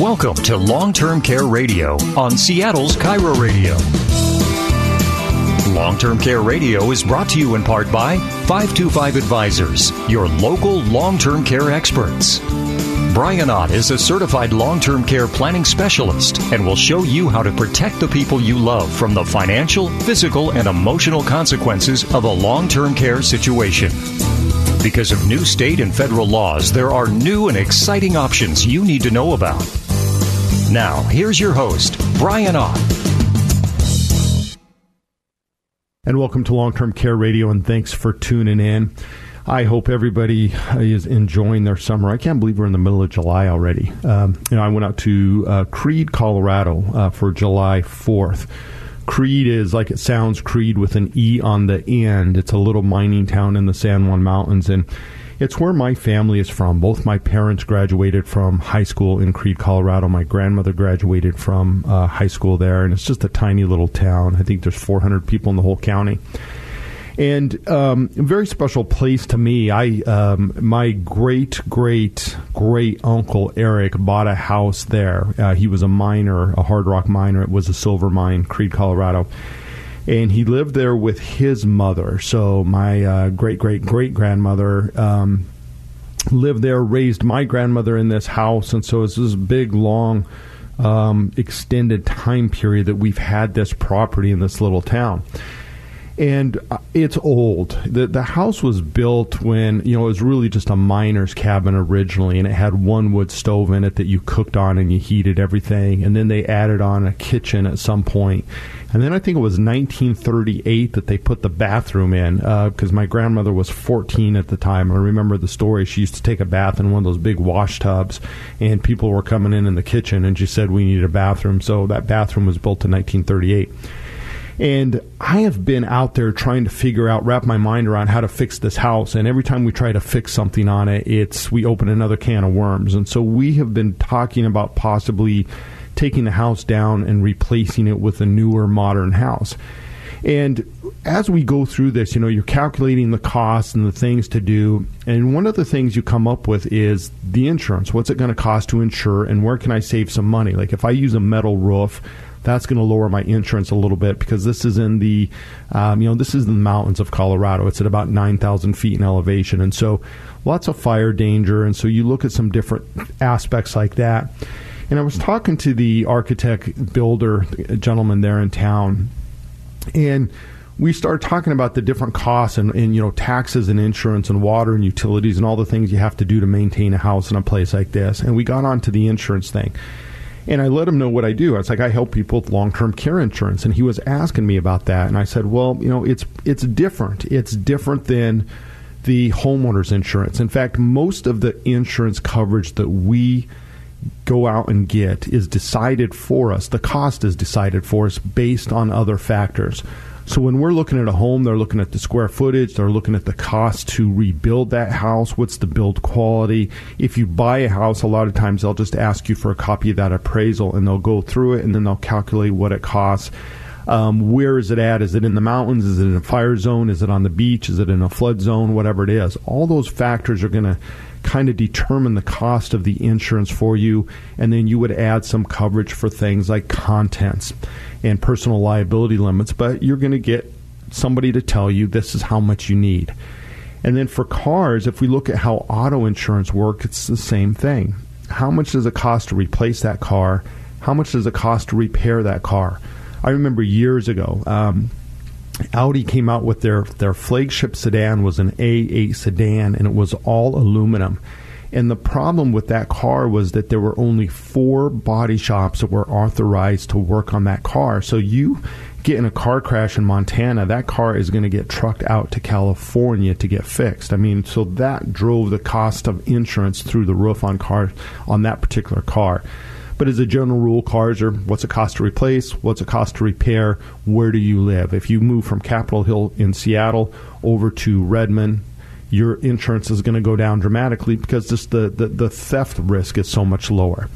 Welcome to Long Term Care Radio on Seattle's KIRO Radio. Long Term Care Radio is brought to you in part by 525 Advisors, your local long term care experts. Brian Ott is a certified long term care planning specialist and will show you how to protect the people you love from the financial, physical, and emotional consequences of a long term care situation. Because of new state and federal laws, there are new and exciting options you need to know about. Now, here's your host, Brian Ott. And welcome to Long Term Care Radio, and thanks for tuning in. I hope everybody is enjoying their summer. I can't believe we're in the middle of July already. Um, you know, I went out to uh, Creede, Colorado uh, for July 4th. Creed is like it sounds, Creed with an E on the end. It's a little mining town in the San Juan Mountains, and it's where my family is from. Both my parents graduated from high school in Creede, Colorado. My grandmother graduated from uh, high school there, and it's just a tiny little town. I think there's 400 people in the whole county and um, a very special place to me. I um, my great great great uncle Eric bought a house there. Uh, he was a miner, a hard rock miner. It was a silver mine, Creede, Colorado. And he lived there with his mother. So my uh, great great great grandmother um, lived there, raised my grandmother in this house, and so it's this big long. Um, extended time period that we've had this property in this little town and uh, it's old. The the house was built when you know it was really just a miner's cabin originally, and it had one wood stove in it that you cooked on and you heated everything. And then they added on a kitchen at some point, and then I think it was 1938 that they put the bathroom in because uh, my grandmother was 14 at the time. I remember the story. She used to take a bath in one of those big wash tubs, and people were coming in in the kitchen, and she said we needed a bathroom, so that bathroom was built in 1938. And I have been out there trying to figure out, wrap my mind around how to fix this house. And every time we try to fix something on it, it's we open another can of worms. And so we have been talking about possibly taking the house down and replacing it with a newer, modern house. And as we go through this, you know, you're calculating the costs and the things to do. And one of the things you come up with is the insurance. What's it going to cost to insure, and where can I save some money? Like if I use a metal roof, that's going to lower my insurance a little bit because this is in the, um, you know, this is the mountains of Colorado. It's at about 9,000 feet in elevation. And so lots of fire danger. And so you look at some different aspects like that. And I was talking to the architect builder gentleman there in town, and we started talking about the different costs and, and, you know taxes and insurance and water and utilities and all the things you have to do to maintain a house in a place like this. And we got onto the insurance thing. And I let him know what I do. I was like, I help people with long term care insurance. And he was asking me about that. And I said, Well, you know, it's it's different. It's different than the homeowners insurance. In fact, most of the insurance coverage that we go out and get is decided for us. The cost is decided for us based on other factors. So when we're looking at a home, they're looking at the square footage, they're looking at the cost to rebuild that house, what's the build quality. If you buy a house, a lot of times they'll just ask you for a copy of that appraisal and they'll go through it and then they'll calculate what it costs. Um, where is it at? Is it in the mountains? Is it in a fire zone? Is it on the beach? Is it in a flood zone? Whatever it is. All those factors are going to kind of determine the cost of the insurance for you, and then you would add some coverage for things like contents and personal liability limits, but you're going to get somebody to tell you this is how much you need. And then for cars, if we look at how auto insurance works, it's the same thing. How much does it cost to replace that car? How much does it cost to repair that car? I remember years ago, um, Audi came out with their their flagship sedan was an A8 sedan, and it was all aluminum. And the problem with that car was that there were only four body shops that were authorized to work on that car. So you get in a car crash in Montana, that car is going to get trucked out to California to get fixed. I mean, so that drove the cost of insurance through the roof on car on that particular car. But as a general rule, cars are what's it cost to replace, what's it cost to repair, where do you live? If you move from Capitol Hill in Seattle over to Redmond, your insurance is going to go down dramatically because just the, the, the theft risk is so much lower.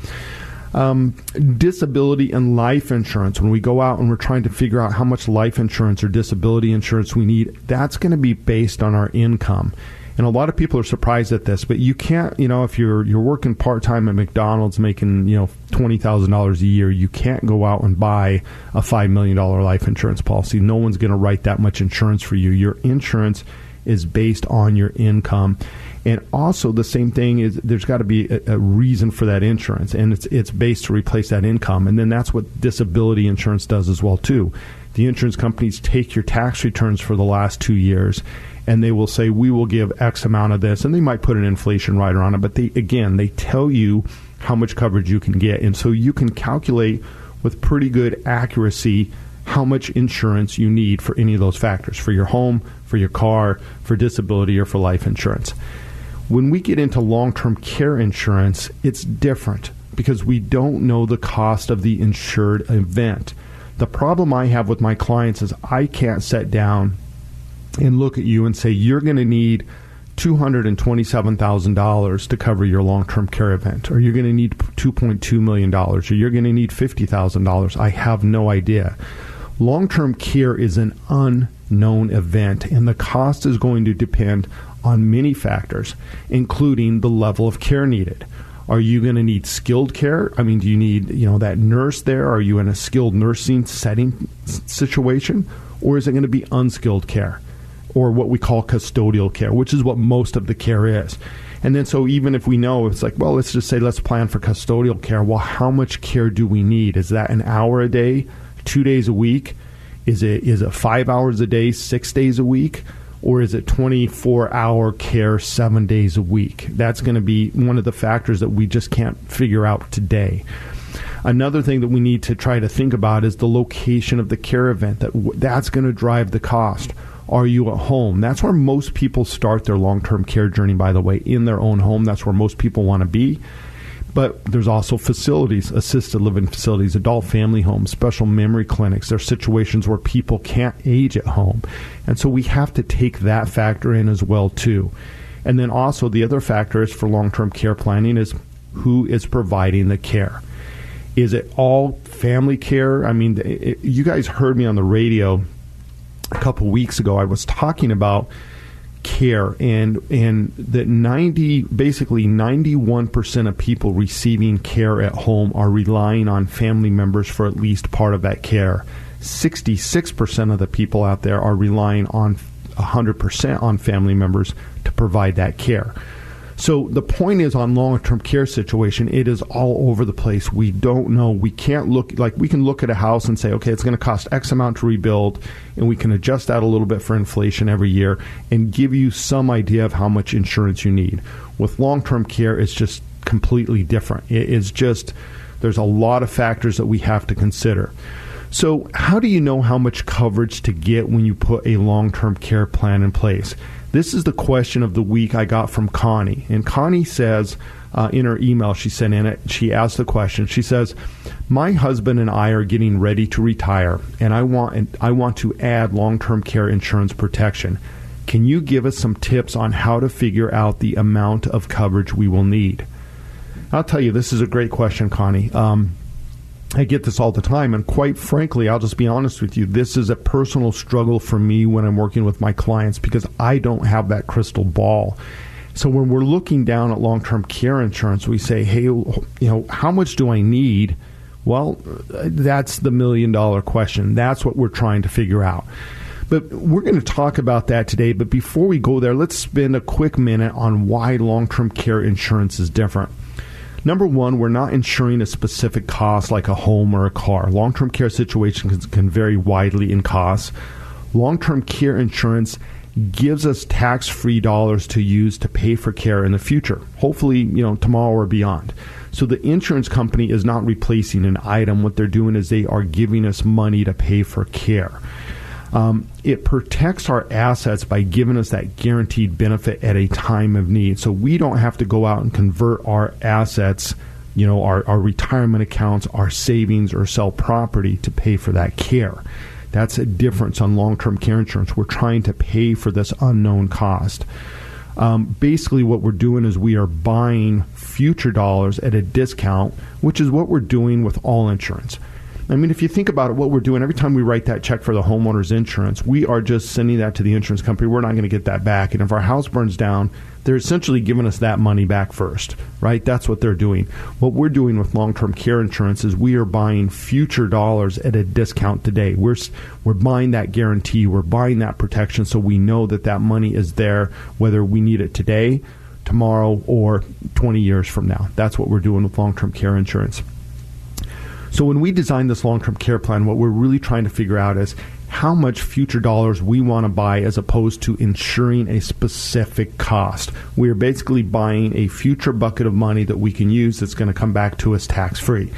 Um, disability and life insurance, when we go out and we're trying to figure out how much life insurance or disability insurance we need, that's going to be based on our income. And a lot of people are surprised at this, but you can't, you know, if you're you're working part time at McDonald's making, you know, twenty thousand dollars a year, you can't go out and buy a five million dollar life insurance policy. No one's going to write that much insurance for you. Your insurance is based on your income. And also, the same thing is there's got to be a, a, reason for that insurance, and it's it's based to replace that income. And then that's what disability insurance does as well too. The insurance companies take your tax returns for the last two years, and they will say we will give X amount of this, and they might put an inflation rider on it. But they again, they tell you how much coverage you can get, and so you can calculate with pretty good accuracy how much insurance you need for any of those factors for your home, for your car, for disability, or for life insurance. When we get into long term care insurance, it's different because we don't know the cost of the insured event. The problem I have with my clients is I can't sit down and look at you and say, you're going to need $227,000 to cover your long term care event, or you're going to need $2.2 million, or you're going to need $50,000. I have no idea. Long term care is an unknown event, and the cost is going to depend on many factors, including the level of care needed. Are you going to need skilled care? I mean, do you need you know that nurse there? Are you in a skilled nursing setting situation, or is it going to be unskilled care, or what we call custodial care, which is what most of the care is? And then, so even if we know it's like, well, let's just say let's plan for custodial care. Well, how much care do we need? Is that an hour a day? two days a week? Is it is it five hours a day, six days a week? Or is it 24 hour care seven days a week? That's going to be one of the factors that we just can't figure out today. Another thing that we need to try to think about is the location of the care event. That that's going to drive the cost. Are you at home? That's where most people start their long-term care journey. By the way, in their own home, that's where most people want to be. But there's also facilities, assisted living facilities, adult family homes, special memory clinics. There's situations where people can't age at home. And so we have to take that factor in as well too. And then also the other factor is for long-term care planning is who is providing the care. Is it all family care? I mean, it, you guys heard me on the radio a couple weeks ago. I was talking about care and and that 90 basically 91% of people receiving care at home are relying on family members for at least part of that care. 66% of the people out there are relying on 100% on family members to provide that care so the point is on long-term care situation, it is all over the place. We don't know. We can't look like we can look at a house and say, okay, it's going to cost X amount to rebuild, and we can adjust that a little bit for inflation every year and give you some idea of how much insurance you need. With long-term care, it's just completely different. It is just there's a lot of factors that we have to consider. So, how do you know how much coverage to get when you put a long term care plan in place? This is the question of the week I got from Connie. And Connie says uh, in her email she sent in it, she asked the question. She says, "My husband and I are getting ready to retire, and I want I want to add long-term care insurance protection. Can you give us some tips on how to figure out the amount of coverage we will need?" I'll tell you, this is a great question, Connie. Um, I get this all the time, and quite frankly, I'll just be honest with you. This is a personal struggle for me when I'm working with my clients because I don't have that crystal ball. So when we're looking down at long-term care insurance, we say, "Hey, you know, how much do I need?" Well, that's the million-dollar question. That's what we're trying to figure out. But we're going to talk about that today. But before we go there, let's spend a quick minute on why long-term care insurance is different. Number one, we're not insuring a specific cost like a home or a car. Long term care situations can, can vary widely in costs. Long term care insurance gives us tax free dollars to use to pay for care in the future, hopefully, you know, tomorrow or beyond. So the insurance company is not replacing an item. What they're doing is they are giving us money to pay for care. Um, it protects our assets by giving us that guaranteed benefit at a time of need. So we don't have to go out and convert our assets, you know, our, our retirement accounts, our savings, or sell property to pay for that care. That's a difference on long term care insurance. We're trying to pay for this unknown cost. Um, basically, what we're doing is we are buying future dollars at a discount, which is what we're doing with all insurance I mean, if you think about it, what we're doing every time we write that check for the homeowner's insurance, we are just sending that to the insurance company. We're not going to get that back. And if our house burns down, they're essentially giving us that money back first, right? That's what they're doing. What we're doing with long-term care insurance is we are buying future dollars at a discount today. We're we're buying that guarantee, we're buying that protection, so we know that that money is there whether we need it today, tomorrow, or 20 years from now. That's what we're doing with long-term care insurance. So when we design this long-term care plan, what we're really trying to figure out is how much future dollars we want to buy as opposed to insuring a specific cost. We are basically buying a future bucket of money that we can use that's going to come back to us tax free.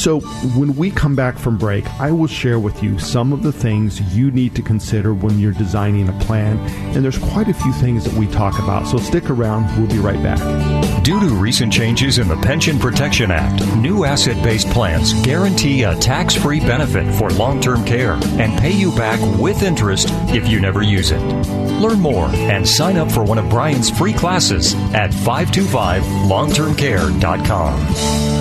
So, when we come back from break, I will share with you some of the things you need to consider when you're designing a plan. And there's quite a few things that we talk about. So, stick around. We'll be right back. Due to recent changes in the Pension Protection Act, new asset based plans guarantee a tax free benefit for long term care and pay you back with interest if you never use it. Learn more and sign up for one of Brian's free classes at 525longtermcare.com.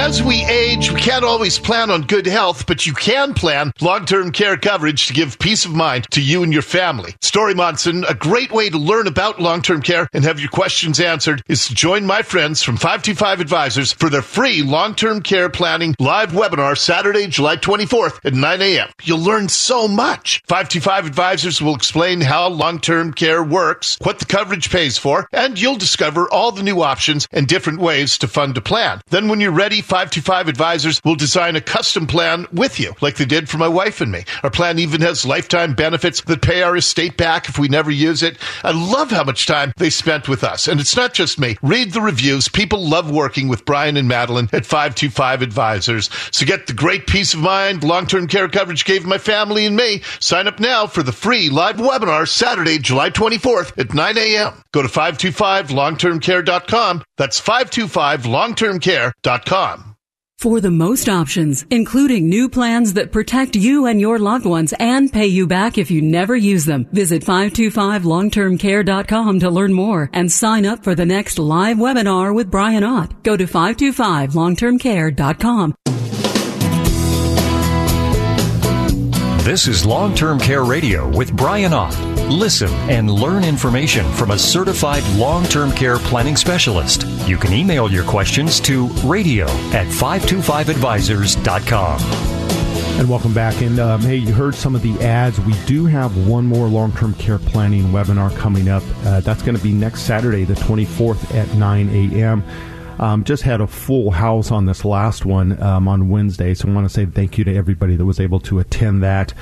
As we age, we can't always plan on good health, but you can plan long-term care coverage to give peace of mind to you and your family. Dori Monson, a great way to learn about long-term care and have your questions answered is to join my friends from 525 Advisors for their free long-term care planning live webinar Saturday, July 24th at 9 a.m. You'll learn so much. 525 Advisors will explain how long-term care works, what the coverage pays for, and you'll discover all the new options and different ways to fund a plan. Then when you're ready, 525 Advisors will design a custom plan with you, like they did for my wife and me. Our plan even has lifetime benefits that pay our estate back if we never use it. I love how much time they spent with us. And it's not just me. Read the reviews. People love working with Brian and Madeline at 525 Advisors. So get the great peace of mind long-term care coverage gave my family and me. Sign up now for the free live webinar Saturday, July 24th at 9 a.m. Go to 525longtermcare.com. That's 525longtermcare.com. For the most options, including new plans that protect you and your loved ones and pay you back if you never use them, visit 525longtermcare.com to learn more and sign up for the next live webinar with Brian Ott. Go to 525longtermcare.com. This is Long Term Care Radio with Brian Ott. Listen and learn information from a certified long term care planning specialist. You can email your questions to radio at 525advisors.com. And welcome back. And um, hey, you heard some of the ads. We do have one more long term care planning webinar coming up. Uh, that's going to be next Saturday, the 24th at 9 a.m. Um, just had a full house on this last one um, on Wednesday, so I want to say thank you to everybody that was able to attend that.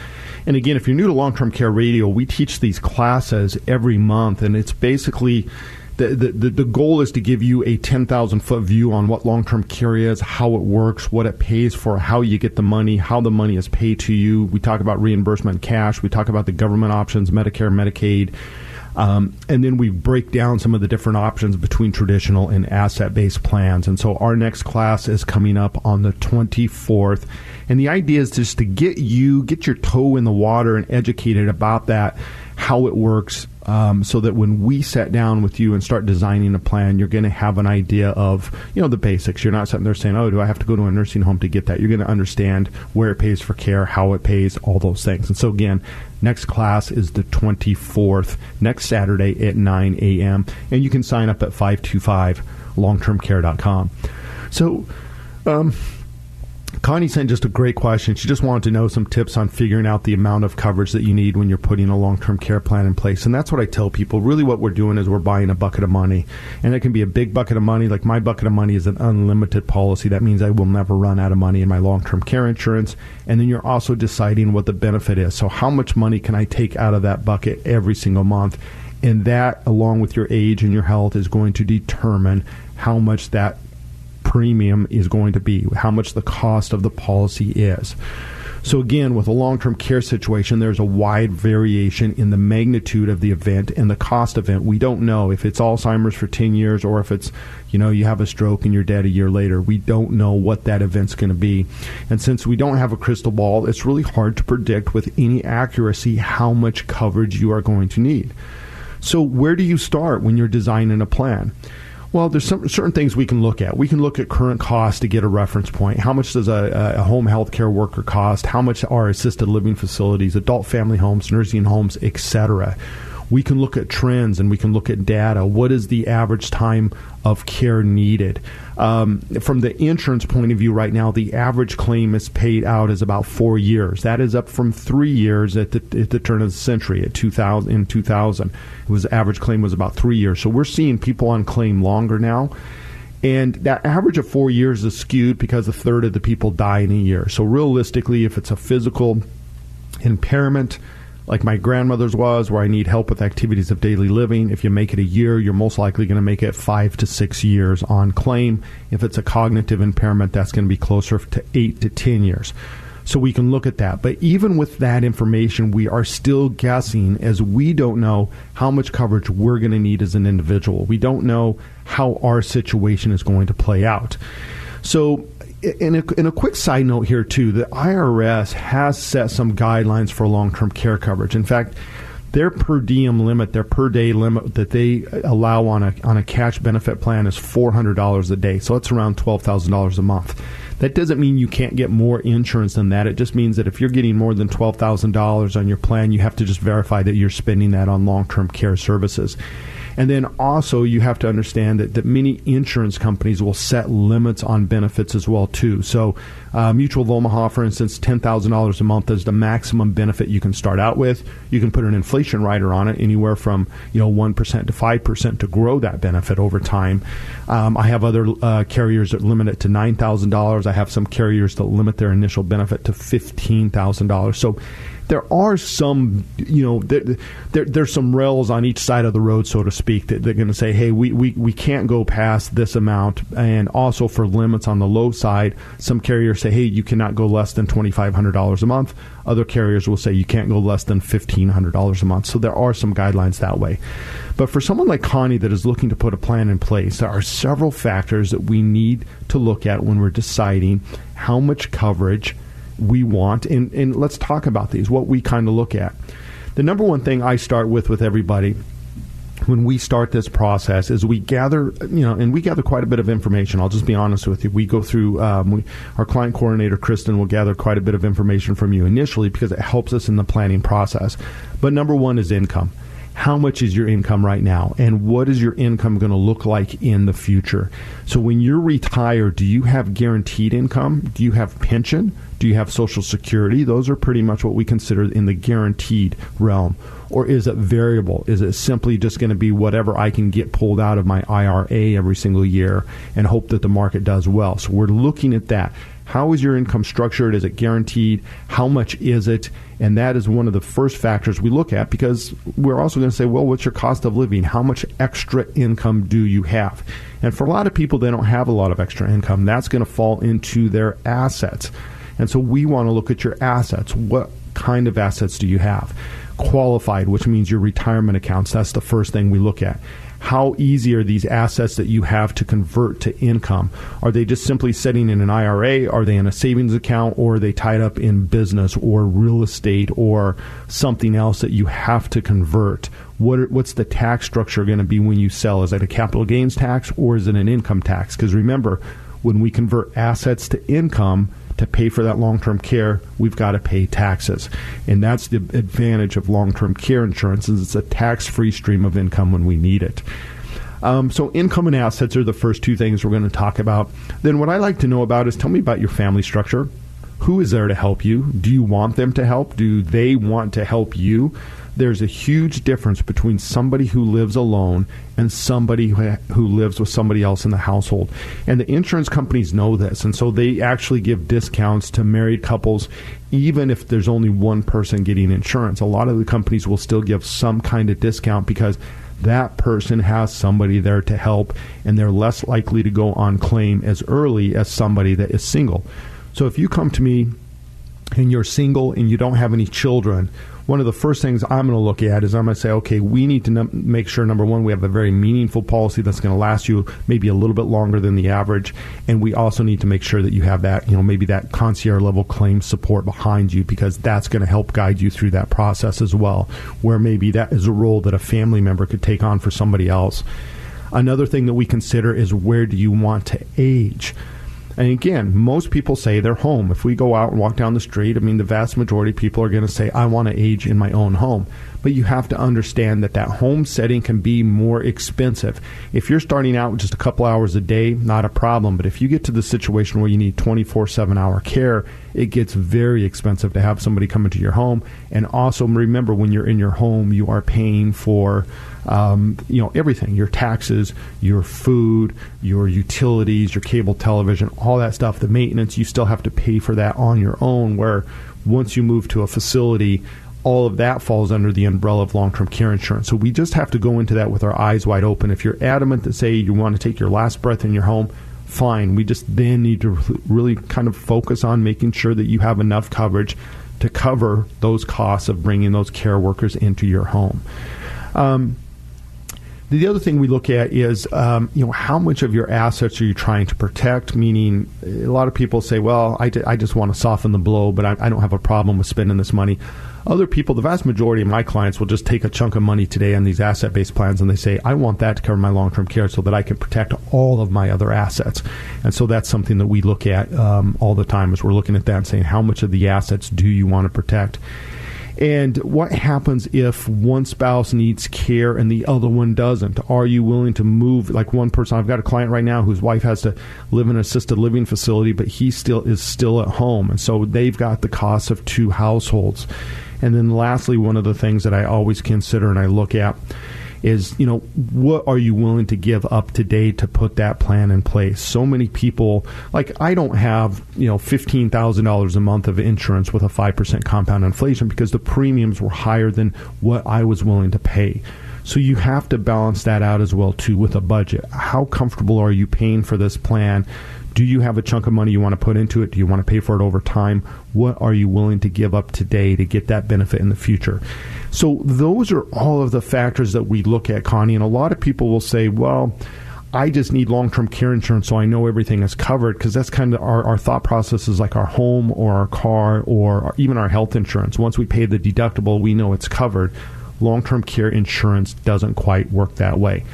And again, if you're new to long term care radio, we teach these classes every month, and it's basically the, the, the goal is to give you a 10,000 foot view on what long term care is, how it works, what it pays for, how you get the money, how the money is paid to you. We talk about reimbursement cash, we talk about the government options, Medicare, Medicaid. Um, and then we break down some of the different options between traditional and asset based plans. And so our next class is coming up on the 24th. And the idea is just to get you, get your toe in the water and educated about that, how it works, um, so that when we sit down with you and start designing a plan, you're going to have an idea of you know the basics. You're not sitting there saying, "Oh, do I have to go to a nursing home to get that?" You're going to understand where it pays for care, how it pays, all those things. And so again, next class is the 24th, next Saturday at 9 a.m. And you can sign up at 525longtermcare.com. So. Um, Connie sent just a great question. She just wanted to know some tips on figuring out the amount of coverage that you need when you're putting a long term care plan in place. And that's what I tell people. Really, what we're doing is we're buying a bucket of money. And it can be a big bucket of money. Like my bucket of money is an unlimited policy. That means I will never run out of money in my long term care insurance. And then you're also deciding what the benefit is. So, how much money can I take out of that bucket every single month? And that, along with your age and your health, is going to determine how much that premium is going to be, how much the cost of the policy is. So, again, with a long term care situation, there's a wide variation in the magnitude of the event and the cost event. We don't know if it's Alzheimer's for 10 years or if it's, you know, you have a stroke and you're dead a year later. We don't know what that event's going to be. And since we don't have a crystal ball, it's really hard to predict with any accuracy how much coverage you are going to need. So, where do you start when you're designing a plan? Well, there's some certain things we can look at. We can look at current costs to get a reference point. How much does a, a home health care worker cost? How much are assisted living facilities, adult family homes, nursing homes, etc.? We can look at trends and we can look at data. What is the average time of care needed? Um, from the insurance point of view, right now, the average claim is paid out is about four years. That is up from three years at the, at the turn of the century. At 2000, in 2000, it was average claim was about three years. So we're seeing people on claim longer now. And that average of four years is skewed because a third of the people die in a year. So realistically, if it's a physical impairment, like my grandmother's was, where I need help with activities of daily living. If you make it a year, you're most likely going to make it five to six years on claim. If it's a cognitive impairment, that's going to be closer to eight to 10 years. So we can look at that. But even with that information, we are still guessing as we don't know how much coverage we're going to need as an individual. We don't know how our situation is going to play out. So in a, in a quick side note here too, the IRS has set some guidelines for long-term care coverage. In fact, their per diem limit, their per day limit that they allow on a on a cash benefit plan is four hundred dollars a day. So it's around twelve thousand dollars a month. That doesn't mean you can't get more insurance than that. It just means that if you're getting more than twelve thousand dollars on your plan, you have to just verify that you're spending that on long term care services. And then also you have to understand that, that many insurance companies will set limits on benefits as well too. So uh, Mutual of Omaha, for instance, ten thousand dollars a month is the maximum benefit you can start out with. You can put an inflation rider on it, anywhere from you know one percent to five percent to grow that benefit over time. Um, I have other uh, carriers that limit it to nine thousand dollars. I have some carriers that limit their initial benefit to fifteen thousand dollars. So there are some, you know, there, there, there's some rails on each side of the road, so to speak, that they're going to say, hey, we, we, we can't go past this amount. And also for limits on the low side, some carriers say, hey, you cannot go less than $2,500 a month. Other carriers will say you can't go less than $1,500 a month. So there are some guidelines that way. But for someone like Connie that is looking to put a plan in place, there are several factors that we need to look at when we're deciding how much coverage – we want. And, and let's talk about these, what we kind of look at. The number one thing I start with with everybody when we start this process is we gather, you know, and we gather quite a bit of information. I'll just be honest with you. We go through, um, we, our client coordinator, Kristen, will gather quite a bit of information from you initially because it helps us in the planning process. But number one is income. How much is your income right now? And what is your income going to look like in the future? So when you're retired do you have guaranteed income? Do you have pension? Do you have social security? Those are pretty much what we consider in the guaranteed realm or is it variable is it simply just going to be whatever i can get pulled out of my ira every single year and hope that the market does well so we're looking at that how is your income structured? Is it guaranteed? How much is it? And that is one of the first factors we look at because we're also going to say, well, what's your cost of living? How much extra income do you have? And for a lot of people, they don't have a lot of extra income. That's going to fall into their assets. And so we want to look at your assets. What kind of assets do you have? Qualified, which means your retirement accounts. That's the first thing we look at how easy are these assets that you have to convert to income? Are they just simply sitting in an IRA? Are they in a savings account? Or are they tied up in business or real estate or something else that you have to convert? What, what's the tax structure going to be when you sell? Is it a capital gains tax or is it an income tax? Because remember, when we convert assets to income, to pay for that long term care, we've got to pay taxes. And that's the advantage of long term care insurance is it's a tax free stream of income when we need it. Um, so income and assets are the first two things we're going to talk about. Then what I like to know about is tell me about your family structure. Who is there to help you? Do you want them to help? Do they want to help you? There's a huge difference between somebody who lives alone and somebody who lives with somebody else in the household. And the insurance companies know this, and so they actually give discounts to married couples even if there's only one person getting insurance. A lot of the companies will still give some kind of discount because that person has somebody there to help and they're less likely to go on claim as early as somebody that is single. So if you come to me and you're single and you don't have any children, one of the first things I'm going to look at is I'm going to say, okay, we need to make sure number one we have a very meaningful policy that's going to last you maybe a little bit longer than the average, and we also need to make sure that you have that you know maybe that concierge level claim support behind you because that's going to help guide you through that process as well. Where maybe that is a role that a family member could take on for somebody else. Another thing that we consider is where do you want to age? And again, most people say they're home. If we go out and walk down the street, I mean, the vast majority of people are going to say, I want to age in my own home. But you have to understand that that home setting can be more expensive. If you're starting out with just a couple hours a day, not a problem. But if you get to the situation where you need 24 7 hour care, it gets very expensive to have somebody come into your home. And also remember, when you're in your home, you are paying for um, you know everything your taxes your food your utilities your cable television all that stuff the maintenance you still have to pay for that on your own where once you move to a facility all of that falls under the umbrella of long-term care insurance so we just have to go into that with our eyes wide open if you're adamant to say you want to take your last breath in your home fine we just then need to really kind of focus on making sure that you have enough coverage to cover those costs of bringing those care workers into your home um, the other thing we look at is, um, you know, how much of your assets are you trying to protect? Meaning, a lot of people say, well, I, d- I just want to soften the blow, but I, I don't have a problem with spending this money. Other people, the vast majority of my clients will just take a chunk of money today on these asset based plans and they say, I want that to cover my long term care so that I can protect all of my other assets. And so that's something that we look at um, all the time as we're looking at that and saying, how much of the assets do you want to protect? And what happens if one spouse needs care and the other one doesn't? Are you willing to move? Like one person, I've got a client right now whose wife has to live in an assisted living facility, but he still is still at home, and so they've got the cost of two households. And then lastly, one of the things that I always consider and I look at is you know what are you willing to give up today to put that plan in place? So many people like i don't have you know $15000 a month of insurance with a 5% compound inflation because the premiums were higher than what i was willing to pay. So you have to balance that out as well too with a budget. How comfortable are you paying for this plan do you have a chunk of money you want to put into it? Do you want to pay for it over time? What are you willing to give up today to get that benefit in the future? So those are all of the factors that we look at, Connie. And a lot of people will say, well, I just need long term care insurance so I know everything is covered because that's kind of our, our thought process is like our home or our car or our, even our health insurance. Once we pay the deductible, we know it's covered long term care insurance doesn't quite work that way.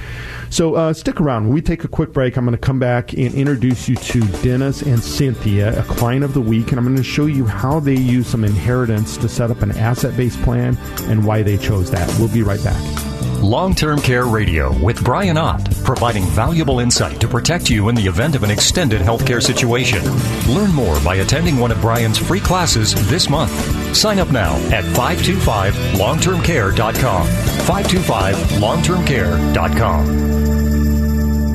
So uh, stick around. When we take a quick break, I'm going to come back and introduce you to Dennis and Cynthia, a client of the week, and I'm going to show you how they use some inheritance to set up an asset based plan and why they chose that. We'll be right back. Long Term Care Radio with Brian Ott, providing valuable insight to protect you in the event of an extended healthcare situation. Learn more by attending one of Brian's free classes this month. Sign up now at 525longtermcare.com. 525longtermcare.com.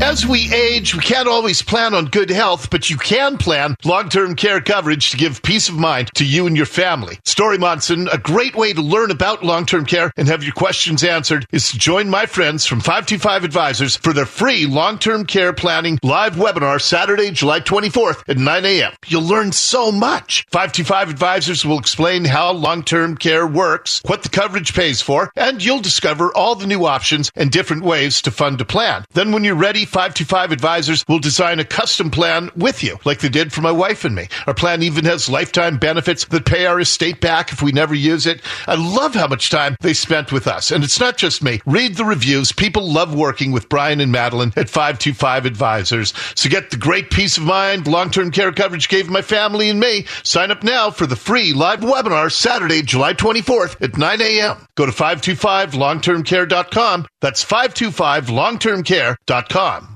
As we age, we can't always plan on good health, but you can plan long-term care coverage to give peace of mind to you and your family. Dori Monson, a great way to learn about long-term care and have your questions answered is to join my friends from 525 Advisors for their free long-term care planning live webinar Saturday, July 24th at 9 a.m. You'll learn so much. 525 Advisors will explain how long-term care works, what the coverage pays for, and you'll discover all the new options and different ways to fund a plan. Then when you're ready, 525 Advisors will design a custom plan with you, like they did for my wife and me. Our plan even has lifetime benefits that pay our estate back if we never use it. I love how much time they spent with us. And it's not just me. Read the reviews. People love working with Brian and Madeline at 525 Advisors. So get the great peace of mind long-term care coverage gave my family and me. Sign up now for the free live webinar Saturday, July 24th at 9 a.m. Go to 525longtermcare.com. That's 525longtermcare.com.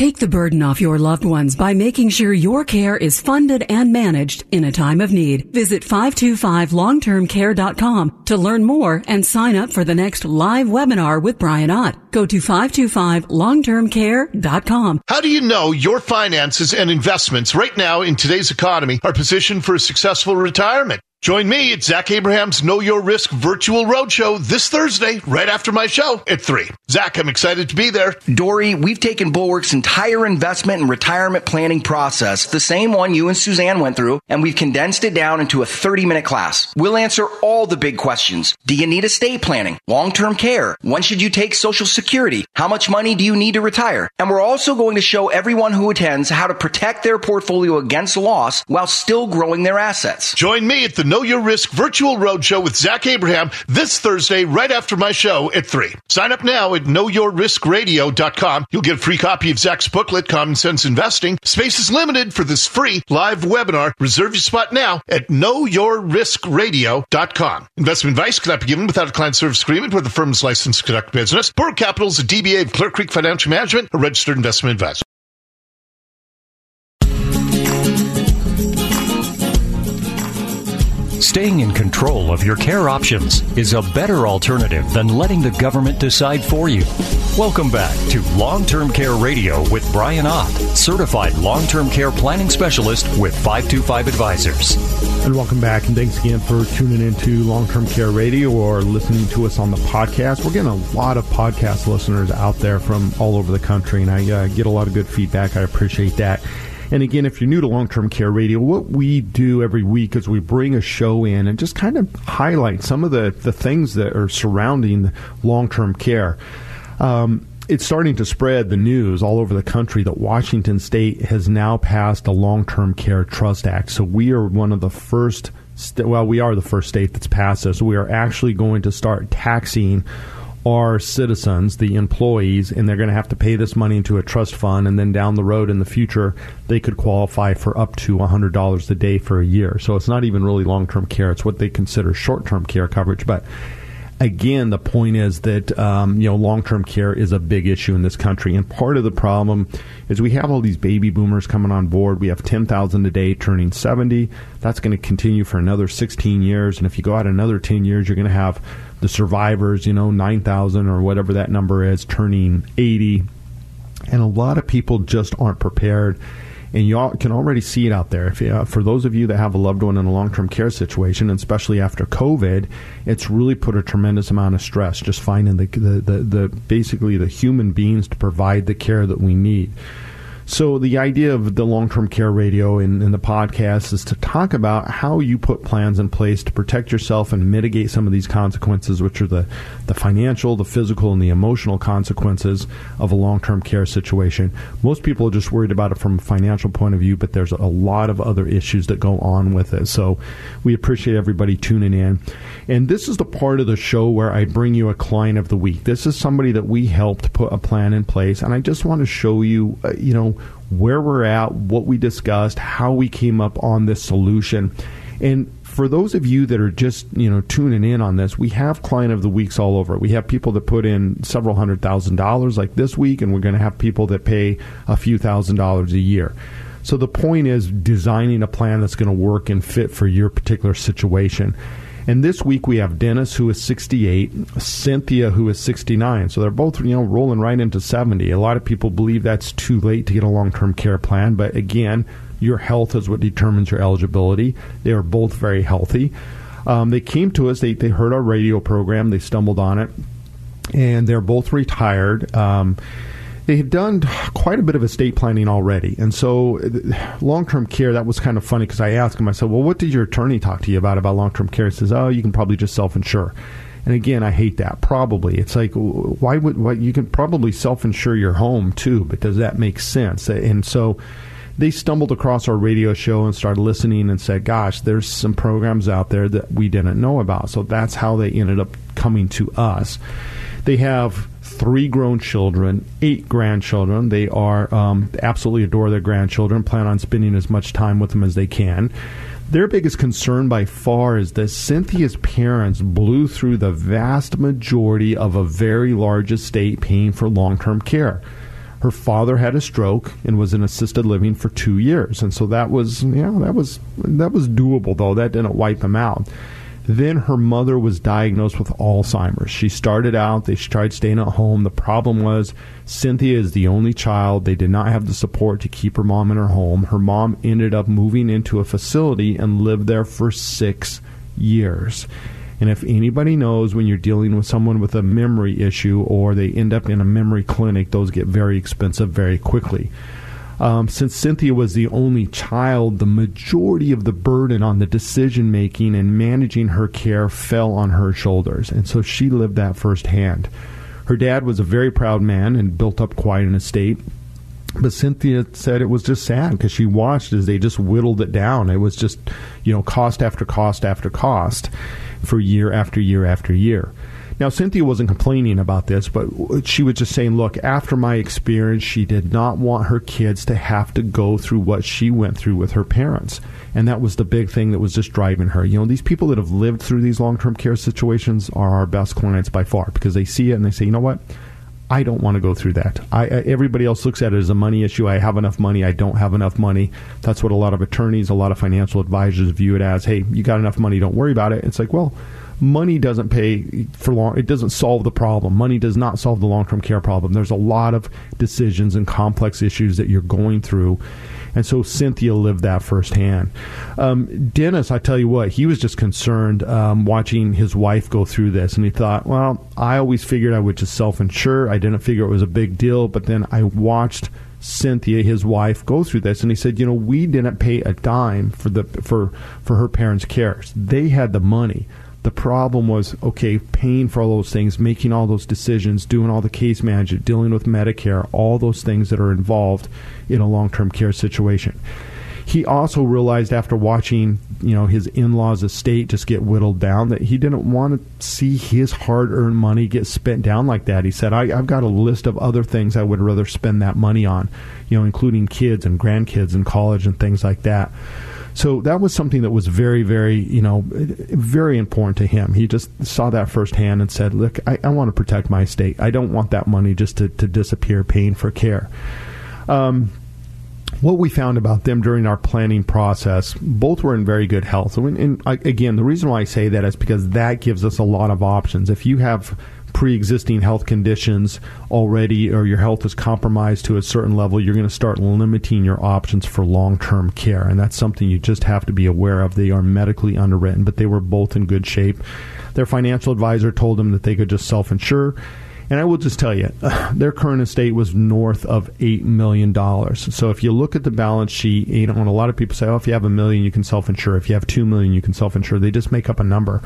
Take the burden off your loved ones by making sure your care is funded and managed in a time of need. Visit 525longtermcare.com to learn more and sign up for the next live webinar with Brian Ott. Go to 525longtermcare.com. How do you know your finances and investments right now in today's economy are positioned for a successful retirement? Join me at Zach Abraham's Know Your Risk virtual roadshow this Thursday, right after my show at 3. Zach, I'm excited to be there. Dori, we've taken Bulwark's entire investment and retirement planning process, the same one you and Suzanne went through, and we've condensed it down into a 30 minute class. We'll answer all the big questions. Do you need estate planning? Long term care? When should you take Social Security? How much money do you need to retire? And we're also going to show everyone who attends how to protect their portfolio against loss while still growing their assets. Join me at the Know Your Risk virtual roadshow with Zach Abraham this Thursday, right after my show at 3. Sign up now at knowyourriskradio.com. You'll get a free copy of Zach's booklet, Common Sense Investing. Space is limited for this free live webinar. Reserve your spot now at knowyourriskradio.com. Investment advice cannot be given without a client service agreement where the firm's licensed to conduct business. Bulwark Capital is a DBA of Clear Creek Financial Management, a registered investment advisor. Staying in control of your care options is a better alternative than letting the government decide for you. Welcome back to Long Term Care Radio with Brian Ott, certified long term care planning specialist with 525 Advisors. And welcome back, and thanks again for tuning into Long Term Care Radio or listening to us on the podcast. We're getting a lot of podcast listeners out there from all over the country, and I uh, get a lot of good feedback. I appreciate that. And again, if you're new to long term care radio, what we do every week is we bring a show in and just kind of highlight some of the, the things that are surrounding long term care. Um, it's starting to spread the news all over the country that Washington State has now passed a Long Term Care Trust Act. So we are one of the first, st- well, we are the first state that's passed this. We are actually going to start taxing are citizens, the employees, and they're going to have to pay this money into a trust fund, and then down the road in the future, they could qualify for up to $100 a day for a year. So it's not even really long term care, it's what they consider short term care coverage. But again, the point is that um, you know long term care is a big issue in this country, and part of the problem is we have all these baby boomers coming on board. We have ten thousand a day turning seventy. That's going to continue for another sixteen years, and if you go out another ten years, you're going to have the survivors, you know, 9,000 or whatever that number is, turning 80. And a lot of people just aren't prepared. And you all can already see it out there. If uh, for those of you that have a loved one in a long-term care situation, especially after COVID, it's really put a tremendous amount of stress just finding the, the, the, the basically the human beings to provide the care that we need. So, the idea of the long term care radio and, and, the podcast is to talk about how you put plans in place to protect yourself and mitigate some of these consequences, which are the, the financial, the physical, and the emotional consequences of a long term care situation. Most people are just worried about it from a financial point of view, but there's a lot of other issues that go on with it. So, we appreciate everybody tuning in. And this is the part of the show where I bring you a client of the week. This is somebody that we helped put a plan in place, and I just want to show you, uh, you know, where we're at, what we discussed, how we came up on this solution. And for those of you that are just you know tuning in on this, we have client of the weeks all over. We have people that put in several hundred thousand dollars, like this week, and we're going to have people that pay a few thousand dollars a year. So the point is designing a plan that's going to work and fit for your particular situation. And this week we have Dennis, who is 68, Cynthia, who is 69. So they're both, you know, rolling right into 70. A lot of people believe that's too late to get a long term care plan. But again, your health is what determines your eligibility. They are both very healthy. Um, they came to us, they, they heard our radio program, they stumbled on it, and they're both retired. Um, they had done quite a bit of estate planning already. And so, long term care, that was kind of funny because I asked him, I said, Well, what did your attorney talk to you about about long term care? He says, Oh, you can probably just self insure. And again, I hate that. Probably. It's like, why would, why, you can probably self insure your home too, but does that make sense? And so, they stumbled across our radio show and started listening and said, Gosh, there's some programs out there that we didn't know about. So that's how they ended up coming to us. They have three grown children, eight grandchildren. They are um, absolutely adore their grandchildren, plan on spending as much time with them as they can. Their biggest concern by far is that Cynthia's parents blew through the vast majority of a very large estate paying for long term care. Her father had a stroke and was in assisted living for two years, and so that was yeah that was that was doable though that didn't wipe them out. Then her mother was diagnosed with Alzheimer's. She started out, they tried staying at home. The problem was Cynthia is the only child. They did not have the support to keep her mom in her home. Her mom ended up moving into a facility and lived there for six years. And if anybody knows when you're dealing with someone with a memory issue or they end up in a memory clinic, those get very expensive very quickly. Um, since Cynthia was the only child, the majority of the burden on the decision making and managing her care fell on her shoulders, and so she lived that firsthand. Her dad was a very proud man and built up quite an estate. But Cynthia said it was just sad because she watched as they just whittled it down. It was just, you know, cost after cost after cost for year after year after year. Now, Cynthia wasn't complaining about this, but she was just saying, look, after my experience, she did not want her kids to have to go through what she went through with her parents. And that was the big thing that was just driving her. You know, these people that have lived through these long term care situations are our best clients by far because they see it and they say, you know what? I don't want to go through that. I, everybody else looks at it as a money issue. I have enough money. I don't have enough money. That's what a lot of attorneys, a lot of financial advisors view it as. Hey, you got enough money. Don't worry about it. It's like, well, money doesn't pay for long. It doesn't solve the problem. Money does not solve the long term care problem. There's a lot of decisions and complex issues that you're going through and so Cynthia lived that firsthand. Um, Dennis, I tell you what, he was just concerned um, watching his wife go through this. And he thought, well, I always figured I would just self insure. I didn't figure it was a big deal. But then I watched. Cynthia, his wife, go through this, and he said, "You know, we didn't pay a dime for the for for her parents' cares. They had the money. The problem was, okay, paying for all those things, making all those decisions, doing all the case management, dealing with Medicare, all those things that are involved in a long term care situation. He also realized after watching, you know, his in-laws' estate just get whittled down that he didn't want to see his hard-earned money get spent down like that. He said, I, "I've got a list of other things I would rather spend that money on, you know, including kids and grandkids and college and things like that." So that was something that was very, very, you know, very important to him. He just saw that firsthand and said, "Look, I, I want to protect my estate. I don't want that money just to, to disappear paying for care." Um, what we found about them during our planning process, both were in very good health. And, and again, the reason why I say that is because that gives us a lot of options. If you have pre-existing health conditions already or your health is compromised to a certain level you're going to start limiting your options for long-term care. And that's something you just have to be aware of. They are medically underwritten but they were both in good shape. Their financial advisor told them that they could just self-insure and I will just tell you, their current estate was north of $8 million. So if you look at the balance sheet, you know, and a lot of people say, oh, if you have a million, you can self insure. If you have 2 million, you can self insure. They just make up a number.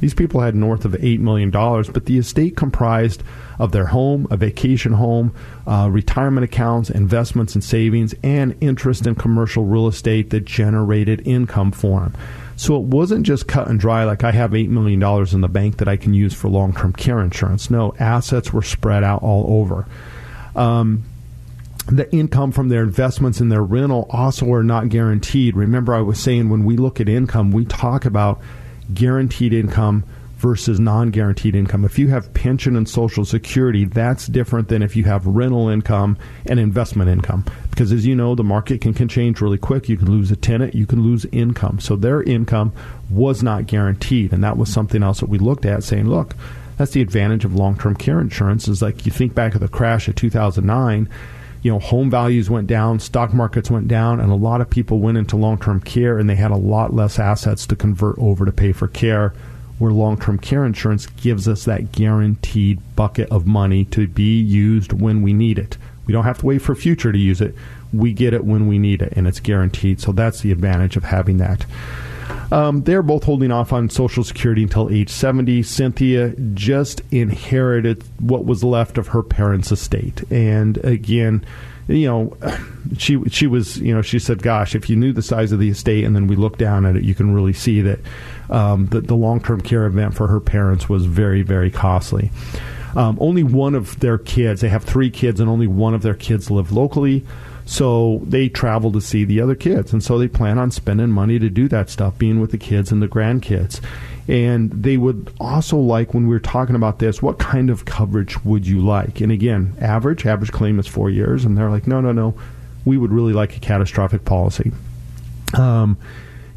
These people had north of $8 million, but the estate comprised of their home, a vacation home, uh, retirement accounts, investments and savings, and interest in commercial real estate that generated income for them. So it wasn't just cut and dry like I have $8 million in the bank that I can use for long term care insurance. No, assets were spread out all over. Um, the income from their investments and their rental also are not guaranteed. Remember, I was saying when we look at income, we talk about guaranteed income versus non guaranteed income. If you have pension and Social Security, that's different than if you have rental income and investment income. Because as you know, the market can, can change really quick. You can lose a tenant, you can lose income. So their income was not guaranteed. And that was something else that we looked at saying, look, that's the advantage of long term care insurance is like you think back of the crash of 2009 you know, home values went down, stock markets went down, and a lot of people went into long term care and they had a lot less assets to convert over to pay for care where long term care insurance gives us that guaranteed bucket of money to be used when we need it. We don't have to wait for future to use it. We get it when we need it, and it's guaranteed. So that's the advantage of having that. Um, they're both holding off on Social Security until age 70. Cynthia just inherited what was left of her parents' estate. And again, you know, she she was, you know, she said, "Gosh, if you knew the size of the estate, and then we look down at it, you can really see that um, the, the long term care event for her parents was very, very costly." Um, only one of their kids, they have three kids, and only one of their kids lived locally. So they travel to see the other kids. And so they plan on spending money to do that stuff, being with the kids and the grandkids. And they would also like, when we were talking about this, what kind of coverage would you like? And again, average, average claim is four years. And they're like, no, no, no, we would really like a catastrophic policy. Um,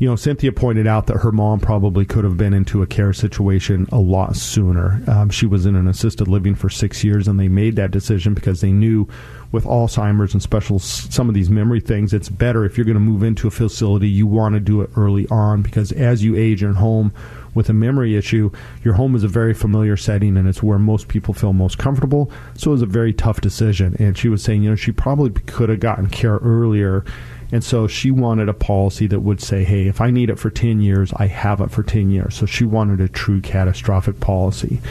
you know, Cynthia pointed out that her mom probably could have been into a care situation a lot sooner. Um, she was in an assisted living for six years, and they made that decision because they knew with Alzheimer's and special some of these memory things, it's better if you're going to move into a facility, you want to do it early on because as you age in home with a memory issue, your home is a very familiar setting and it's where most people feel most comfortable. So it was a very tough decision. And she was saying, you know, she probably could have gotten care earlier. And so she wanted a policy that would say, hey, if I need it for 10 years, I have it for 10 years. So she wanted a true catastrophic policy.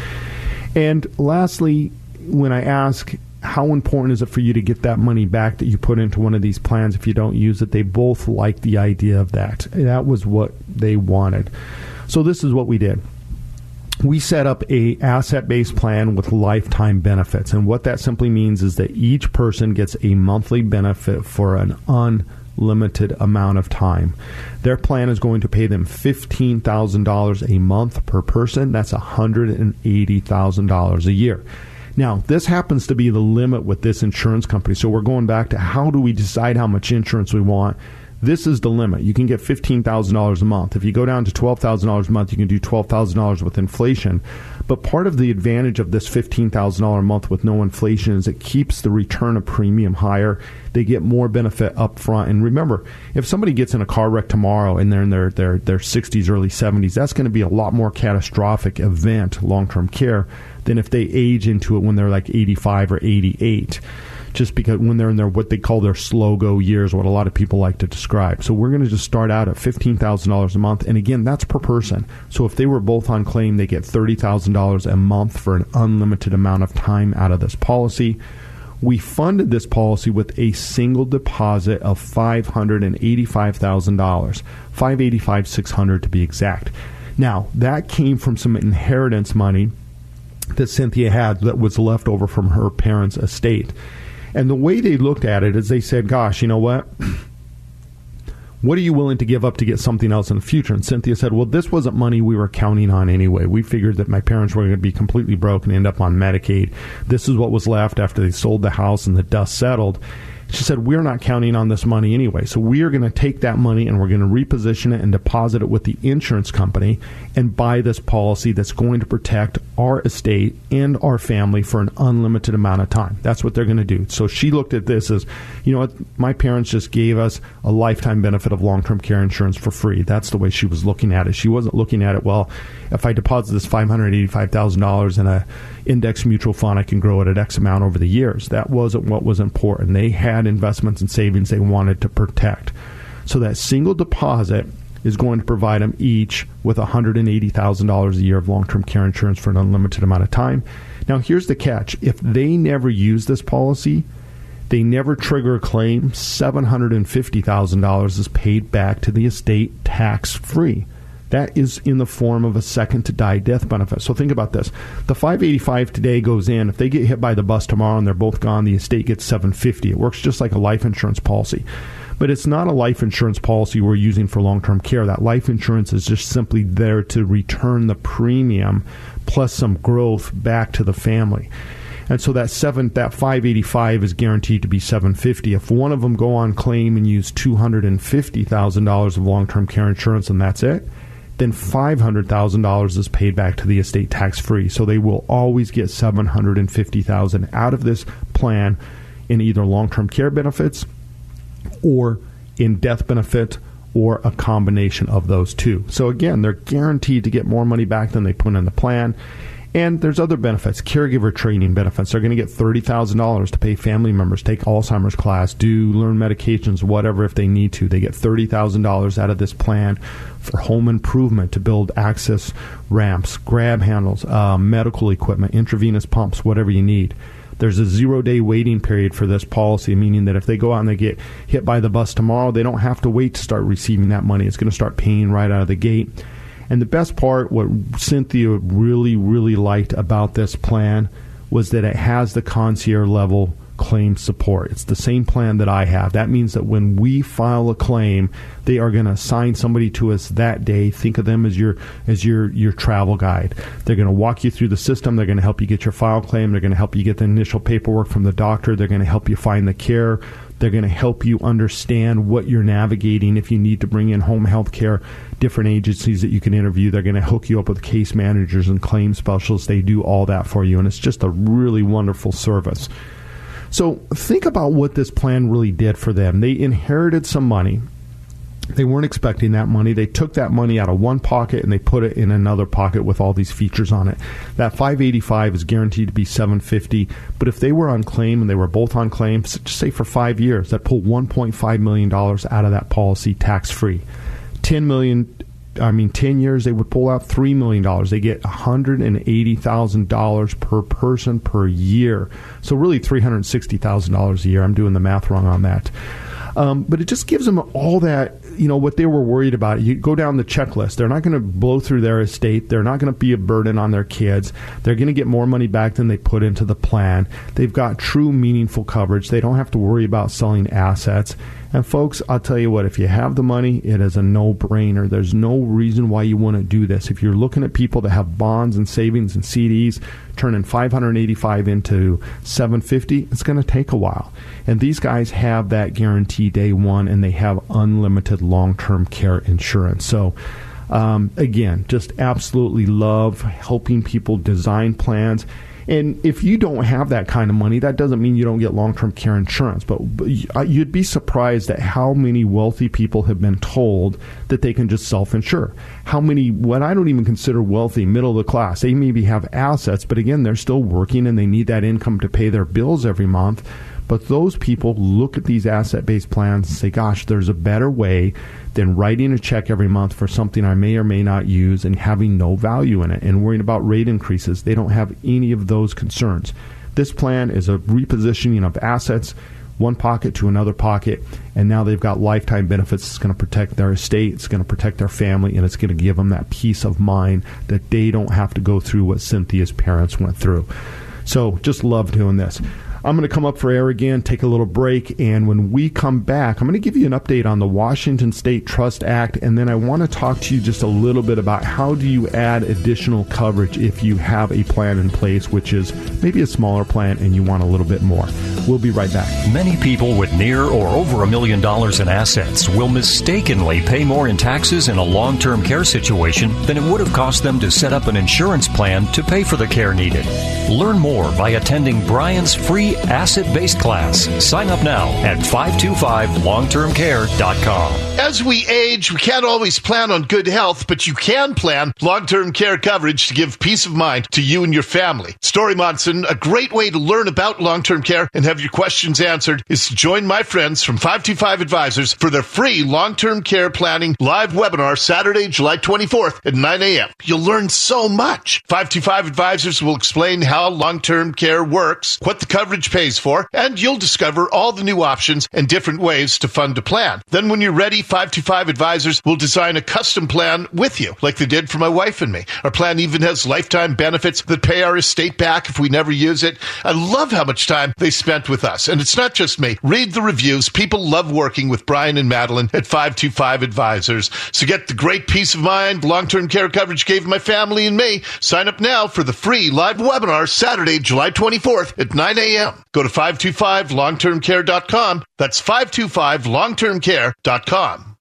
And lastly, when I ask how important is it for you to get that money back that you put into one of these plans if you don't use it? They both liked the idea of that. That was what they wanted. So this is what we did. We set up a asset-based plan with lifetime benefits, and what that simply means is that each person gets a monthly benefit for an unlimited amount of time. Their plan is going to pay them $15,000 a month per person. That's $180,000 a year. Now, this happens to be the limit with this insurance company. So we're going back to how do we decide how much insurance we want? This is the limit. You can get $15,000 a month. If you go down to $12,000 a month, you can do $12,000 with inflation. But part of the advantage of this $15,000 a month with no inflation is it keeps the return of premium higher. They get more benefit up front. And remember, if somebody gets in a car wreck tomorrow and they're in their, their, their 60s, early 70s, that's going to be a lot more catastrophic event, long term care, than if they age into it when they're like 85 or 88 just because when they're in their what they call their slow go years, what a lot of people like to describe. So we're going to just start out at fifteen thousand dollars a month, and again, that's per person. So if they were both on claim, they get thirty thousand dollars a month for an unlimited amount of time out of this policy. We funded this policy with a single deposit of five hundred and eighty-five thousand dollars, five eighty-five six hundred to be exact. Now that came from some inheritance money that Cynthia had that was left over from her parents' estate. And the way they looked at it is they said, gosh, you know what? What are you willing to give up to get something else in the future? And Cynthia said, Well, this wasn't money we were counting on anyway. We figured that my parents were going to be completely broke and end up on Medicaid. This is what was left after they sold the house and the dust settled. She said, We're not counting on this money anyway. So we are going to take that money and we're going to reposition it and deposit it with the insurance company and buy this policy that's going to protect our estate and our family for an unlimited amount of time. That's what they're going to do. So she looked at this as, you know what, my parents just gave us a lifetime benefit of long term care insurance for free. That's the way she was looking at it. She wasn't looking at it, well, if I deposit this $585,000 in a index mutual fund, I can grow it at X amount over the years. That wasn't what was important. They had investments and savings they wanted to protect. So that single deposit is going to provide them each with $180,000 a year of long term care insurance for an unlimited amount of time. Now, here's the catch if they never use this policy, they never trigger a claim, $750,000 is paid back to the estate tax free. That is in the form of a second to die death benefit. So think about this. The 585 today goes in. If they get hit by the bus tomorrow and they're both gone, the estate gets 750. It works just like a life insurance policy. But it's not a life insurance policy we're using for long term care. That life insurance is just simply there to return the premium plus some growth back to the family. And so that seven, that 585 is guaranteed to be 750. If one of them go on claim and use $250,000 of long-term care insurance and that's it, then $500,000 is paid back to the estate tax free. So they will always get 750,000 out of this plan in either long-term care benefits or in death benefit or a combination of those two. So again, they're guaranteed to get more money back than they put in the plan. And there's other benefits, caregiver training benefits. They're going to get $30,000 to pay family members, take Alzheimer's class, do learn medications, whatever if they need to. They get $30,000 out of this plan for home improvement to build access ramps, grab handles, uh, medical equipment, intravenous pumps, whatever you need. There's a zero day waiting period for this policy, meaning that if they go out and they get hit by the bus tomorrow, they don't have to wait to start receiving that money. It's going to start paying right out of the gate. And the best part, what Cynthia really, really liked about this plan was that it has the concierge level claim support. It's the same plan that I have. That means that when we file a claim, they are going to assign somebody to us that day. Think of them as your as your your travel guide. They're going to walk you through the system. They're going to help you get your file claim. They're going to help you get the initial paperwork from the doctor. They're going to help you find the care. They're going to help you understand what you're navigating if you need to bring in home health care, different agencies that you can interview. They're going to hook you up with case managers and claim specialists. They do all that for you, and it's just a really wonderful service. So think about what this plan really did for them. They inherited some money they weren't expecting that money. They took that money out of one pocket and they put it in another pocket with all these features on it. That 585 is guaranteed to be 750, but if they were on claim and they were both on claim, just say for 5 years, that pulled 1.5 million dollars out of that policy tax free. 10 million I mean, 10 years, they would pull out $3 million. They get $180,000 per person per year. So, really, $360,000 a year. I'm doing the math wrong on that. Um, but it just gives them all that, you know, what they were worried about. You go down the checklist. They're not going to blow through their estate. They're not going to be a burden on their kids. They're going to get more money back than they put into the plan. They've got true, meaningful coverage. They don't have to worry about selling assets. And folks, I'll tell you what, if you have the money, it is a no brainer. There's no reason why you want to do this. If you're looking at people that have bonds and savings and CDs, turning 585 into 750, it's going to take a while. And these guys have that guarantee day one and they have unlimited long term care insurance. So, um, again, just absolutely love helping people design plans and if you don't have that kind of money, that doesn't mean you don't get long term care insurance. But, uh, you'd be surprised at how many wealthy people have been told that they can just self insure. How many, what I don't even consider wealthy, middle of the class, they maybe have assets, but again, they're still working and they need that income to pay their bills every month. But those people look at these asset based plans and say, gosh, there's a better way than writing a check every month for something I may or may not use and having no value in it and worrying about rate increases. They don't have any of those concerns. This plan is a repositioning of assets, one pocket to another pocket, and now they've got lifetime benefits. It's going to protect their estate, it's going to protect their family, and it's going to give them that peace of mind that they don't have to go through what Cynthia's parents went through. So just love doing this. I'm going to come up for air again, take a little break, and when we come back, I'm going to give you an update on the Washington State Trust Act, and then I want to talk to you just a little bit about how do you add additional coverage if you have a plan in place, which is maybe a smaller plan and you want a little bit more. We'll be right back. Many people with near or over a million dollars in assets will mistakenly pay more in taxes in a long term care situation than it would have cost them to set up an insurance plan to pay for the care needed. Learn more by attending Brian's free asset based class. Sign up now at 525longtermcare.com. As we age, we can't always plan on good health, but you can plan long term care coverage to give peace of mind to you and your family. Dori Monson, a great way to learn about long term care and have your questions answered is to join my friends from 525 Advisors for their free long term care planning live webinar Saturday, July 24th at 9 a.m. You'll learn so much. 525 Advisors will explain how long term care works, what the coverage pays for, and you'll discover all the new options and different ways to fund a plan. Then when you're ready, 525 Advisors will design a custom plan with you, like they did for my wife and me. Our plan even has lifetime benefits that pay our estate back if we never use it. I love how much time they spent with us. And it's not just me. Read the reviews. People love working with Brian and Madeline at 525 Advisors. So get the great peace of mind long-term care coverage gave my family and me. Sign up now for the free live webinar Saturday, July 24th at 9 a.m. Go to 525longtermcare.com. That's 525longtermcare.com.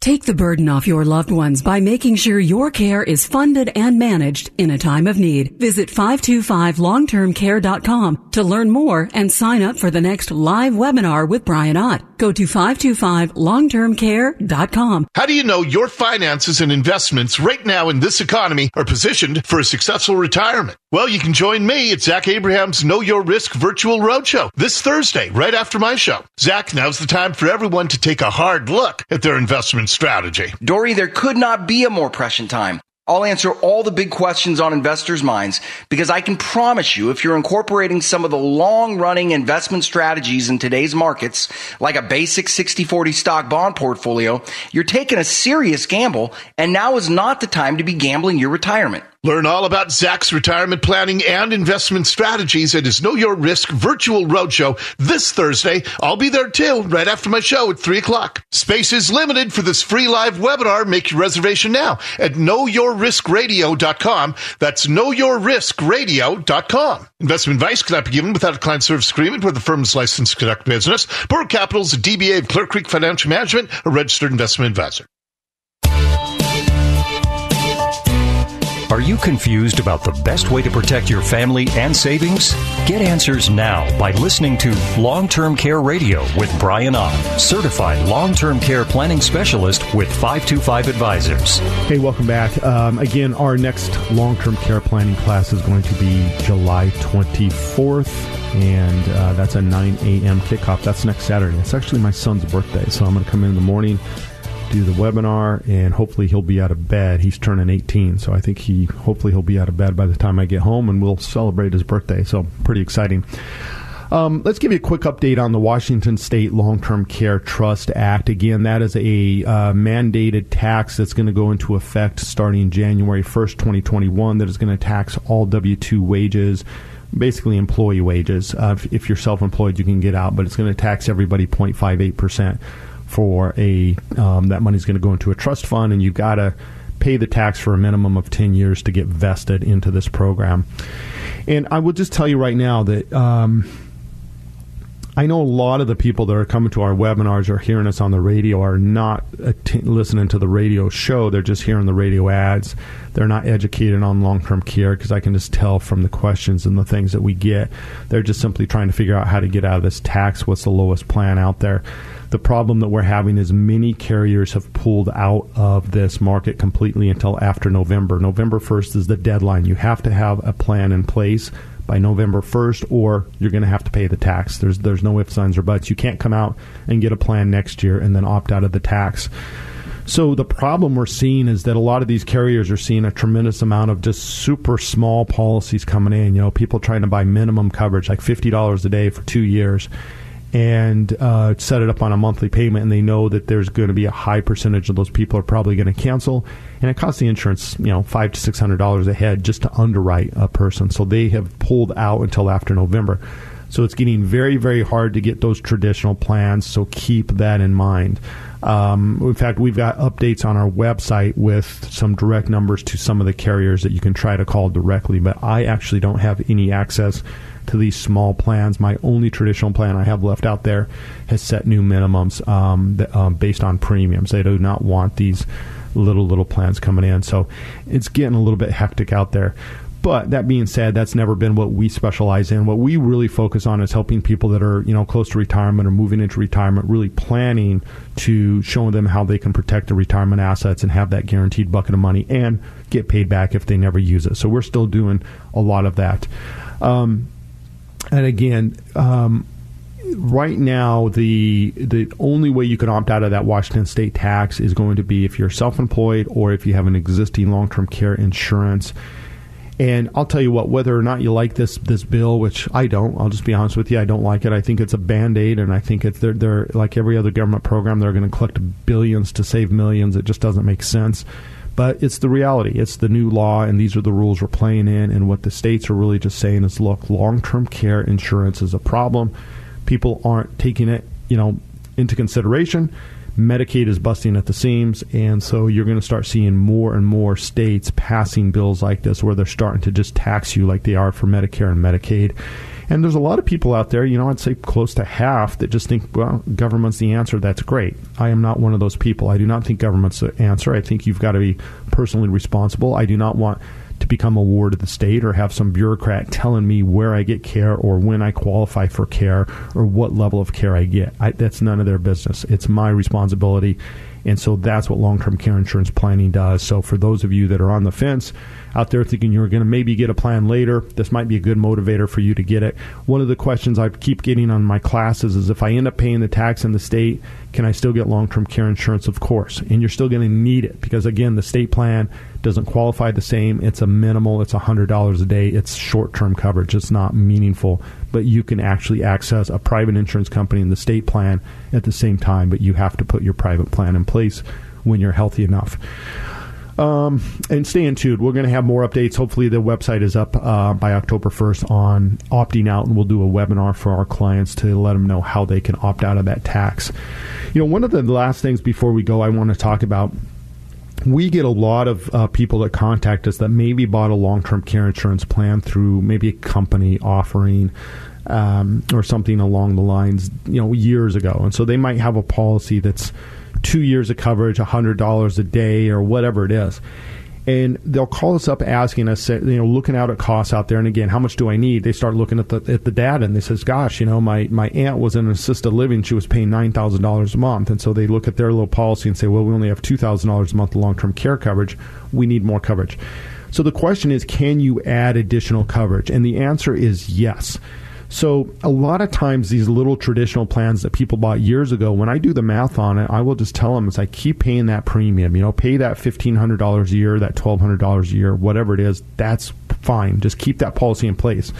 Take the burden off your loved ones by making sure your care is funded and managed in a time of need. Visit 525longtermcare.com to learn more and sign up for the next live webinar with Brian Ott. Go to 525longtermcare.com. How do you know your finances and investments right now in this economy are positioned for a successful retirement? Well, you can join me at Zach Abraham's Know Your Risk Virtual Roadshow this Thursday, right after my show. Zach, now's the time for everyone to take a hard look at their investment strategy. Dori, there could not be a more prescient time. I'll answer all the big questions on investors' minds because I can promise you if you're incorporating some of the long running investment strategies in today's markets, like a basic 60-40 stock bond portfolio, you're taking a serious gamble and now is not the time to be gambling your retirement. Learn all about Zach's retirement planning and investment strategies at his Know Your Risk virtual roadshow this Thursday. I'll be there too, right after my show at 3 o'clock. Space is limited for this free live webinar. Make your reservation now at knowyourriskradio.com. That's knowyourriskradio.com. Investment advice cannot be given without a client service agreement where the firm is licensed to conduct business. Bulwark Capital is a DBA of Clear Creek Financial Management, a registered investment advisor. Are you confused about the best way to protect your family and savings? Get answers now by listening to Long Term Care Radio with Brian Ott, certified long term care planning specialist with 525 Advisors. Hey, welcome back. Um, again, our next long term care planning class is going to be July 24th, and uh, that's a 9 a.m. kickoff. That's next Saturday. It's actually my son's birthday, so I'm going to come in in the morning do the webinar, and hopefully he'll be out of bed. He's turning 18, so I think he hopefully he'll be out of bed by the time I get home, and we'll celebrate his birthday. So pretty exciting. Um, let's give you a quick update on the Washington State Long Term Care Trust Act. Again, that is a uh, mandated tax that's going to go into effect starting January 1st, 2021, that is going to tax all W 2 wages basically employee wages. Uh, if, if, you're self-employed, you can get out, but it's going to tax everybody 0.58 percent for a um, that money's going to go into a trust fund, and you've got to pay the tax for a minimum of 10 years to get vested into this program. And I will just tell you right now that. Um, I know a lot of the people that are coming to our webinars or hearing us on the radio are not listening to the radio show. They're just hearing the radio ads. They're not educated on long term care because I can just tell from the questions and the things that we get. They're just simply trying to figure out how to get out of this tax. What's the lowest plan out there? The problem that we're having is many carriers have pulled out of this market completely until after November. November 1st is the deadline. You have to have a plan in place by November 1st, or you're going to have to pay the tax. There's there's no ifs, ands, or buts. You can't come out and get a plan next year and then opt out of the tax. So the problem we're seeing is that a lot of these carriers are seeing a tremendous amount of just super small policies coming in. You know, people trying to buy minimum coverage, like fifty dollars a day for two years, and uh, set it up on a monthly payment, and they know that there's going to be a high percentage of those people are probably going to cancel, and it costs the insurance, you know, five to six hundred dollars a head just to underwrite a person. So they have pulled out until after November. So it's getting very, very hard to get those traditional plans. So keep that in mind. Um, in fact, we've got updates on our website with some direct numbers to some of the carriers that you can try to call directly. But I actually don't have any access to these small plans. My only traditional plan I have left out there has set new minimums um, that, um, based on premiums. They do not want these little little plans coming in, so it's getting a little bit hectic out there. But that being said, that's never been what we specialize in. What we really focus on is helping people that are, you know, close to retirement or moving into retirement, really planning to showing them how they can protect their retirement assets and have that guaranteed bucket of money and get paid back if they never use it. So we're still doing a lot of that. Um, and again, um, right now the the only way you can opt out of that Washington state tax is going to be if you're self-employed or if you have an existing long-term care insurance. And I'll tell you what, whether or not you like this this bill, which I don't, I'll just be honest with you, I don't like it. I think it's a band aid, and I think it's they're, they're like every other government program, they're going to collect billions to save millions. It just doesn't make sense. But it's the reality. It's the new law, and these are the rules we're playing in. And what the states are really just saying is, look, long-term care insurance is a problem. People aren't taking it, you know, into consideration. Medicaid is busting at the seams, and so you're going to start seeing more and more states passing bills like this where they're starting to just tax you like they are for Medicare and Medicaid. And there's a lot of people out there, you know, I'd say close to half that just think, well, government's the answer. That's great. I am not one of those people. I do not think government's the answer. I think you've got to be personally responsible. I do not want to become a ward of the state or have some bureaucrat telling me where I get care or when I qualify for care or what level of care I get. I, that's none of their business. It's my responsibility. And so that's what long term care insurance planning does. So for those of you that are on the fence, out there thinking you're going to maybe get a plan later, this might be a good motivator for you to get it. One of the questions I keep getting on my classes is if I end up paying the tax in the state, can I still get long term care insurance? Of course. And you're still going to need it because, again, the state plan doesn't qualify the same. It's a minimal, it's $100 a day. It's short term coverage. It's not meaningful. But you can actually access a private insurance company in the state plan at the same time, but you have to put your private plan in place when you're healthy enough. Um, and stay in tuned. We're going to have more updates. Hopefully, the website is up uh, by October 1st on opting out, and we'll do a webinar for our clients to let them know how they can opt out of that tax. You know, one of the last things before we go, I want to talk about we get a lot of uh, people that contact us that maybe bought a long term care insurance plan through maybe a company offering um, or something along the lines, you know, years ago. And so they might have a policy that's two years of coverage, $100 a day, or whatever it is. And they'll call us up asking us, you know, looking out at costs out there. And again, how much do I need? They start looking at the at the data and they says, gosh, you know, my, my aunt was in assisted living. She was paying $9,000 a month. And so they look at their little policy and say, well, we only have $2,000 a month long term care coverage. We need more coverage. So the question is, can you add additional coverage? And the answer is yes. So a lot of times these little traditional plans that people bought years ago, when I do the math on it, I will just tell them as I keep paying that premium, you know, pay that fifteen hundred dollars a year, that twelve hundred dollars a year, whatever it is, that's fine. Just keep that policy in place.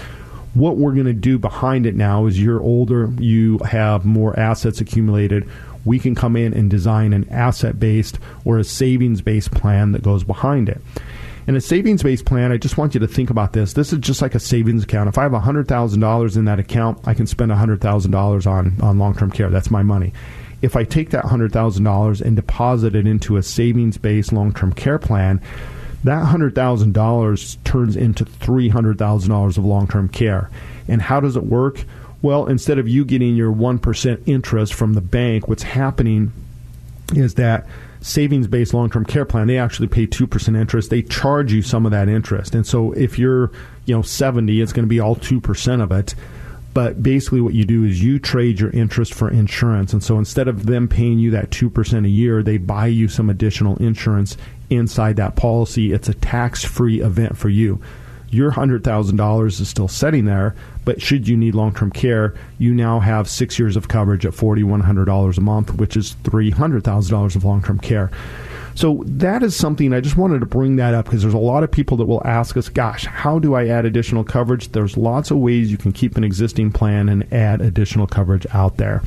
What we're going to do behind it now is you're older, you have more assets accumulated. We can come in and design an asset based or a savings based plan that goes behind it. In a savings based plan, I just want you to think about this. This is just like a savings account. If I have $100,000 in that account, I can spend $100,000 on, on long term care. That's my money. If I take that $100,000 and deposit it into a savings based long term care plan, that $100,000 turns into $300,000 of long term care. And how does it work? Well, instead of you getting your 1% interest from the bank, what's happening is that savings based long term care plan, they actually pay 2% interest. They charge you some of that interest. And so if you're, you know, 70, it's going to be all 2% of it. But basically, what you do is you trade your interest for insurance. And so instead of them paying you that 2% a year, they buy you some additional insurance inside that policy. It's a tax free event for you. Your $100,000 is still sitting there, but should you need long term care, you now have six years of coverage at $4,100 a month, which is $300,000 of long term care. So that is something I just wanted to bring that up because there's a lot of people that will ask us, gosh, how do I add additional coverage? There's lots of ways you can keep an existing plan and add additional coverage out there.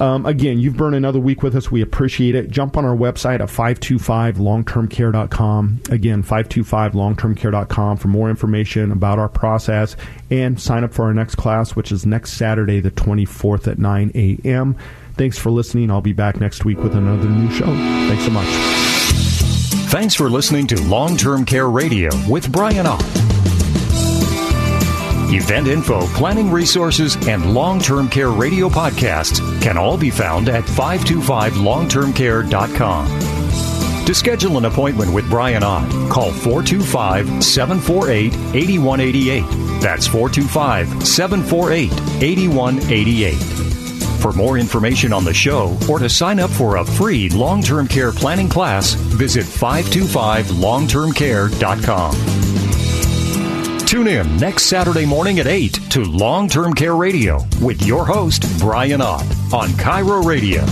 Um, again, you've burned another week with us. We appreciate it. Jump on our website at 525longtermcare.com. Again, 525longtermcare.com for more information about our process and sign up for our next class, which is next Saturday, the 24th at 9 a.m. Thanks for listening. I'll be back next week with another new show. Thanks so much. Thanks for listening to Long Term Care Radio with Brian Ott. Event info, planning resources, and long term care radio podcasts can all be found at 525longtermcare.com. To schedule an appointment with Brian Ott, call 425 748 8188. That's 425 748 8188. For more information on the show or to sign up for a free long term care planning class, visit 525longtermcare.com. Tune in next Saturday morning at 8 to Long Term Care Radio with your host, Brian Ott, on KIRO Radio.